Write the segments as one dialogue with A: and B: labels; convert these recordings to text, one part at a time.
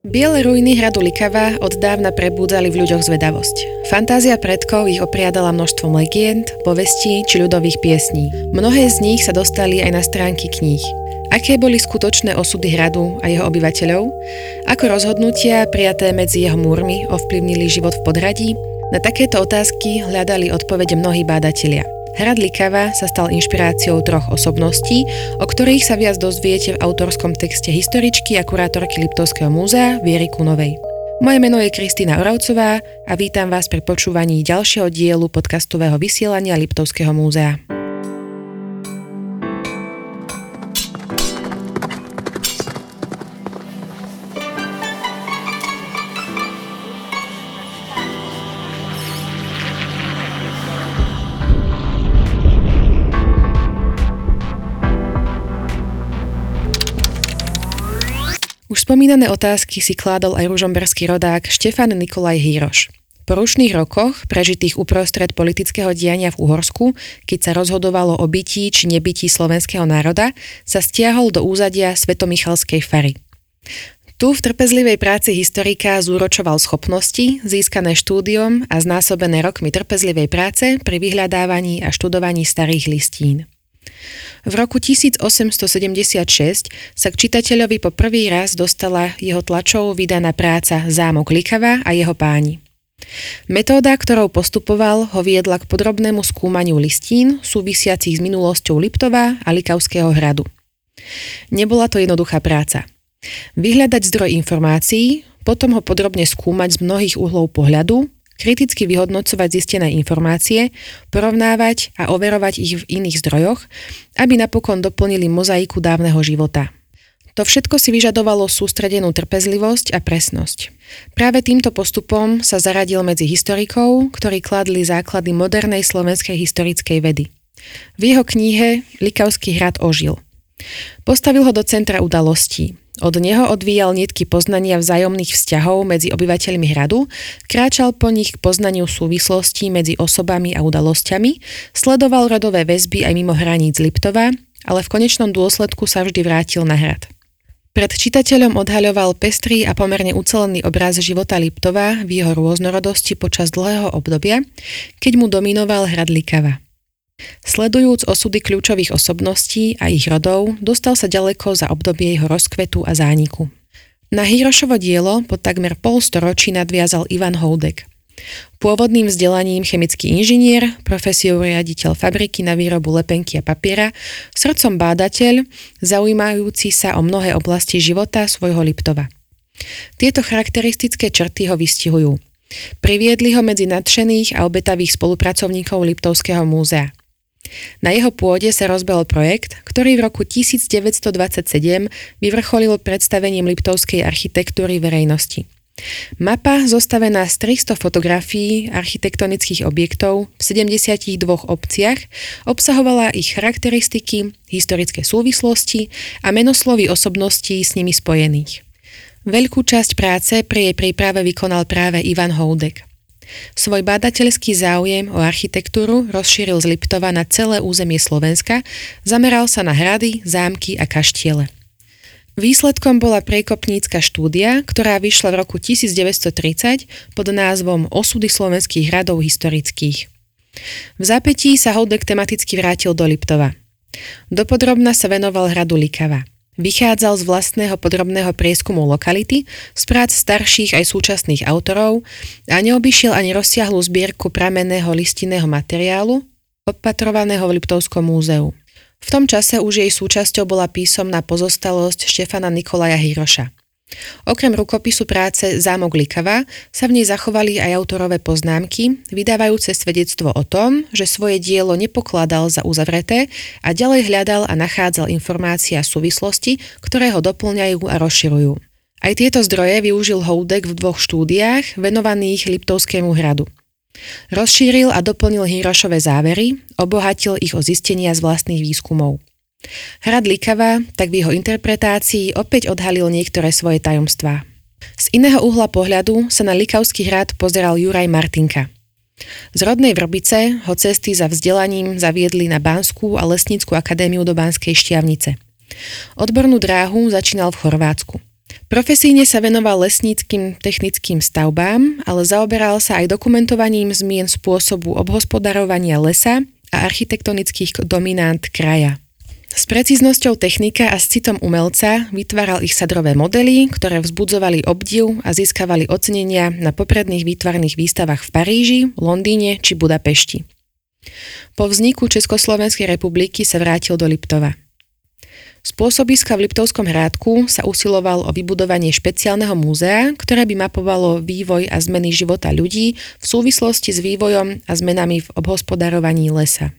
A: Biele ruiny hradu Likava od dávna prebúdzali v ľuďoch zvedavosť. Fantázia predkov ich opriadala množstvom legend, povestí či ľudových piesní. Mnohé z nich sa dostali aj na stránky kníh. Aké boli skutočné osudy hradu a jeho obyvateľov? Ako rozhodnutia prijaté medzi jeho múrmi ovplyvnili život v podradí? Na takéto otázky hľadali odpovede mnohí bádatelia. Hrad Likava sa stal inšpiráciou troch osobností, o ktorých sa viac dozviete v autorskom texte historičky a kurátorky Liptovského múzea Viery Kunovej. Moje meno je Kristýna Oravcová a vítam vás pri počúvaní ďalšieho dielu podcastového vysielania Liptovského múzea. Spomínané otázky si kládol aj ružomberský rodák Štefan Nikolaj Hýroš. Po rušných rokoch, prežitých uprostred politického diania v Uhorsku, keď sa rozhodovalo o bytí či nebytí slovenského národa, sa stiahol do úzadia Svetomichalskej fary. Tu v trpezlivej práci historika zúročoval schopnosti, získané štúdiom a znásobené rokmi trpezlivej práce pri vyhľadávaní a študovaní starých listín. V roku 1876 sa k čitateľovi po prvý raz dostala jeho tlačov vydaná práca Zámok Likava a jeho páni. Metóda, ktorou postupoval, ho viedla k podrobnému skúmaniu listín súvisiacich s minulosťou Liptova a Likavského hradu. Nebola to jednoduchá práca. Vyhľadať zdroj informácií, potom ho podrobne skúmať z mnohých uhlov pohľadu, kriticky vyhodnocovať zistené informácie, porovnávať a overovať ich v iných zdrojoch, aby napokon doplnili mozaiku dávneho života. To všetko si vyžadovalo sústredenú trpezlivosť a presnosť. Práve týmto postupom sa zaradil medzi historikov, ktorí kladli základy modernej slovenskej historickej vedy. V jeho knihe Likavský hrad ožil. Postavil ho do centra udalostí, od neho odvíjal nitky poznania vzájomných vzťahov medzi obyvateľmi hradu, kráčal po nich k poznaniu súvislostí medzi osobami a udalosťami, sledoval rodové väzby aj mimo hraníc Liptova, ale v konečnom dôsledku sa vždy vrátil na hrad. Pred čitateľom odhaľoval pestrý a pomerne ucelený obraz života Liptova v jeho rôznorodosti počas dlhého obdobia, keď mu dominoval hrad Likava. Sledujúc osudy kľúčových osobností a ich rodov, dostal sa ďaleko za obdobie jeho rozkvetu a zániku. Na Hirošovo dielo po takmer pol storočí nadviazal Ivan Houdek. Pôvodným vzdelaním chemický inžinier, profesiou riaditeľ fabriky na výrobu lepenky a papiera, srdcom bádateľ, zaujímajúci sa o mnohé oblasti života svojho Liptova. Tieto charakteristické črty ho vystihujú. Priviedli ho medzi nadšených a obetavých spolupracovníkov Liptovského múzea. Na jeho pôde sa rozbehol projekt, ktorý v roku 1927 vyvrcholil predstavením liptovskej architektúry verejnosti. Mapa, zostavená z 300 fotografií architektonických objektov v 72 obciach, obsahovala ich charakteristiky, historické súvislosti a menoslovy osobností s nimi spojených. Veľkú časť práce pri jej príprave vykonal práve Ivan Houdek. Svoj bádateľský záujem o architektúru rozšíril z Liptova na celé územie Slovenska, zameral sa na hrady, zámky a kaštiele. Výsledkom bola prekopnícka štúdia, ktorá vyšla v roku 1930 pod názvom Osudy slovenských hradov historických. V zápetí sa Holdek tematicky vrátil do Liptova. Dopodrobna sa venoval hradu Likava. Vychádzal z vlastného podrobného prieskumu lokality, z prác starších aj súčasných autorov a neobyšiel ani rozsiahlu zbierku pramenného listinného materiálu, opatrovaného v Liptovskom múzeu. V tom čase už jej súčasťou bola písomná pozostalosť Štefana Nikolaja Hiroša. Okrem rukopisu práce Zámok Likava sa v nej zachovali aj autorové poznámky, vydávajúce svedectvo o tom, že svoje dielo nepokladal za uzavreté a ďalej hľadal a nachádzal informácie a súvislosti, ktoré ho doplňajú a rozširujú. Aj tieto zdroje využil Houdek v dvoch štúdiách venovaných Liptovskému hradu. Rozšíril a doplnil Hirošové závery, obohatil ich o zistenia z vlastných výskumov. Hrad Likava tak v jeho interpretácii opäť odhalil niektoré svoje tajomstvá. Z iného uhla pohľadu sa na Likavský hrad pozeral Juraj Martinka. Z rodnej Vrbice ho cesty za vzdelaním zaviedli na Banskú a Lesnickú akadémiu do Banskej Štiavnice. Odbornú dráhu začínal v Chorvátsku. Profesíne sa venoval lesníckým technickým stavbám, ale zaoberal sa aj dokumentovaním zmien spôsobu obhospodarovania lesa a architektonických dominant kraja. S precíznosťou technika a s citom umelca vytváral ich sadrové modely, ktoré vzbudzovali obdiv a získavali ocenenia na popredných výtvarných výstavách v Paríži, Londýne či Budapešti. Po vzniku Československej republiky sa vrátil do Liptova. Z v Liptovskom hrádku sa usiloval o vybudovanie špeciálneho múzea, ktoré by mapovalo vývoj a zmeny života ľudí v súvislosti s vývojom a zmenami v obhospodarovaní lesa.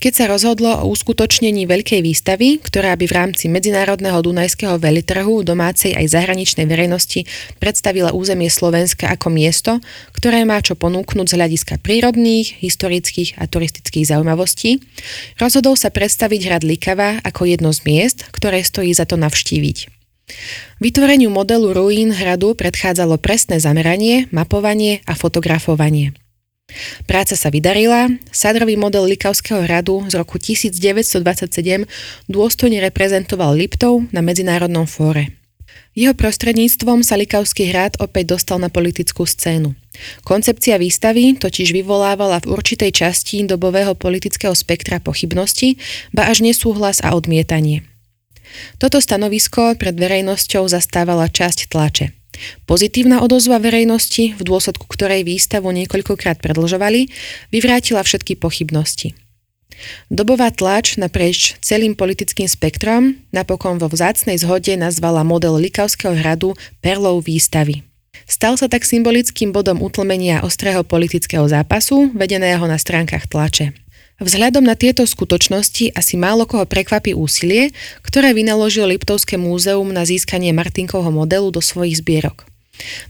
A: Keď sa rozhodlo o uskutočnení veľkej výstavy, ktorá by v rámci Medzinárodného Dunajského velitrhu domácej aj zahraničnej verejnosti predstavila územie Slovenska ako miesto, ktoré má čo ponúknuť z hľadiska prírodných, historických a turistických zaujímavostí, rozhodol sa predstaviť hrad Likava ako jedno z miest, ktoré stojí za to navštíviť. Vytvoreniu modelu ruín hradu predchádzalo presné zameranie, mapovanie a fotografovanie. Práca sa vydarila, sádrový model Likavského hradu z roku 1927 dôstojne reprezentoval Liptov na medzinárodnom fóre. Jeho prostredníctvom sa Likavský hrad opäť dostal na politickú scénu. Koncepcia výstavy totiž vyvolávala v určitej časti dobového politického spektra pochybnosti, ba až nesúhlas a odmietanie. Toto stanovisko pred verejnosťou zastávala časť tlače – Pozitívna odozva verejnosti, v dôsledku ktorej výstavu niekoľkokrát predlžovali, vyvrátila všetky pochybnosti. Dobová tlač naprieč celým politickým spektrom napokon vo vzácnej zhode nazvala model Likavského hradu perlou výstavy. Stal sa tak symbolickým bodom utlmenia ostrého politického zápasu, vedeného na stránkach tlače. Vzhľadom na tieto skutočnosti asi málo koho prekvapí úsilie, ktoré vynaložil Liptovské múzeum na získanie Martinkovho modelu do svojich zbierok.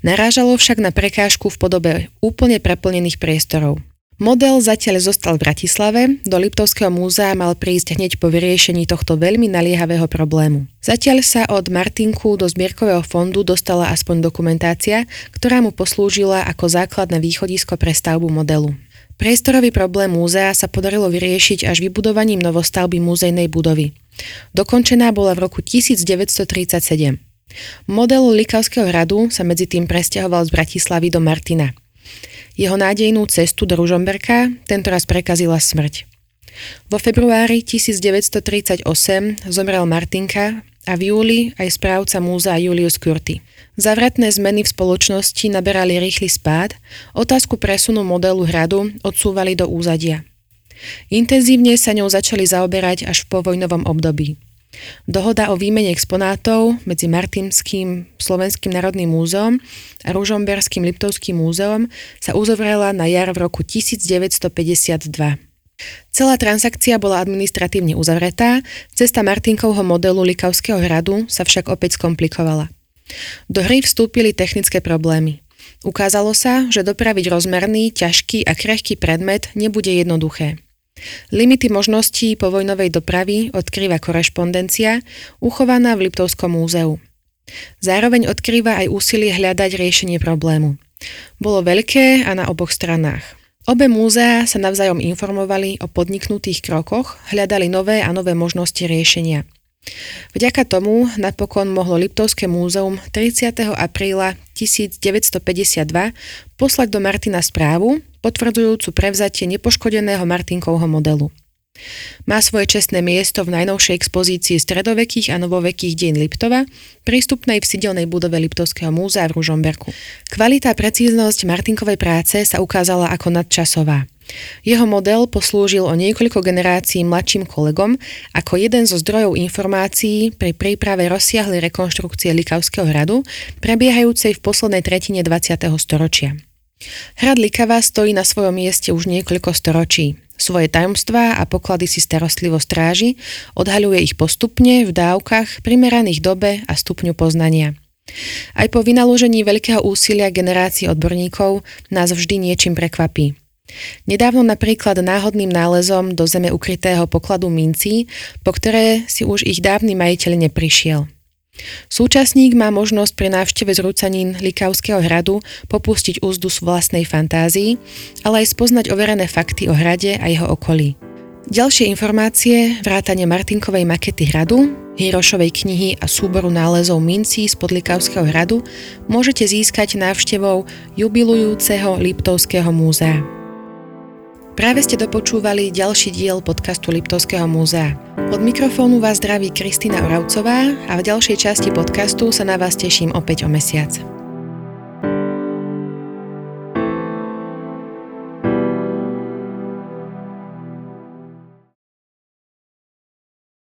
A: Narážalo však na prekážku v podobe úplne preplnených priestorov. Model zatiaľ zostal v Bratislave, do Liptovského múzea mal prísť hneď po vyriešení tohto veľmi naliehavého problému. Zatiaľ sa od Martinku do zbierkového fondu dostala aspoň dokumentácia, ktorá mu poslúžila ako základné východisko pre stavbu modelu. Priestorový problém múzea sa podarilo vyriešiť až vybudovaním novostavby múzejnej budovy. Dokončená bola v roku 1937. Model Likavského hradu sa medzi tým presťahoval z Bratislavy do Martina. Jeho nádejnú cestu do Ružomberka tentoraz prekazila smrť. Vo februári 1938 zomrel Martinka a v júli aj správca múzea Julius Kurty. Zavratné zmeny v spoločnosti naberali rýchly spád, otázku presunu modelu hradu odsúvali do úzadia. Intenzívne sa ňou začali zaoberať až v povojnovom období. Dohoda o výmene exponátov medzi Martinským Slovenským národným múzeom a Ružomberským Liptovským múzeom sa uzavrela na jar v roku 1952. Celá transakcia bola administratívne uzavretá, cesta Martinkovho modelu Likavského hradu sa však opäť skomplikovala. Do hry vstúpili technické problémy. Ukázalo sa, že dopraviť rozmerný, ťažký a krehký predmet nebude jednoduché. Limity možností povojnovej dopravy odkrýva korešpondencia, uchovaná v Liptovskom múzeu. Zároveň odkrýva aj úsilie hľadať riešenie problému. Bolo veľké a na oboch stranách. Obe múzea sa navzájom informovali o podniknutých krokoch, hľadali nové a nové možnosti riešenia – Vďaka tomu napokon mohlo Liptovské múzeum 30. apríla 1952 poslať do Martina správu, potvrdzujúcu prevzatie nepoškodeného Martinkovho modelu. Má svoje čestné miesto v najnovšej expozícii stredovekých a novovekých deň Liptova, prístupnej v sídelnej budove Liptovského múzea v Ružomberku. Kvalita a precíznosť Martinkovej práce sa ukázala ako nadčasová. Jeho model poslúžil o niekoľko generácií mladším kolegom ako jeden zo zdrojov informácií pri príprave rozsiahlej rekonštrukcie Likavského hradu, prebiehajúcej v poslednej tretine 20. storočia. Hrad Likava stojí na svojom mieste už niekoľko storočí. Svoje tajomstvá a poklady si starostlivo stráži, odhaľuje ich postupne v dávkach primeraných dobe a stupňu poznania. Aj po vynaložení veľkého úsilia generácií odborníkov nás vždy niečím prekvapí. Nedávno napríklad náhodným nálezom do zeme ukrytého pokladu mincí, po ktoré si už ich dávny majiteľ neprišiel. Súčasník má možnosť pri návšteve zrúcanín Likavského hradu popustiť úzdu z vlastnej fantázii, ale aj spoznať overené fakty o hrade a jeho okolí. Ďalšie informácie, vrátane Martinkovej makety hradu, Hirošovej knihy a súboru nálezov mincí z Podlikavského hradu môžete získať návštevou jubilujúceho Liptovského múzea. Práve ste dopočúvali ďalší diel podcastu Liptovského múzea. Od mikrofónu vás zdraví Kristýna Oravcová a v ďalšej časti podcastu sa na vás teším opäť o mesiac.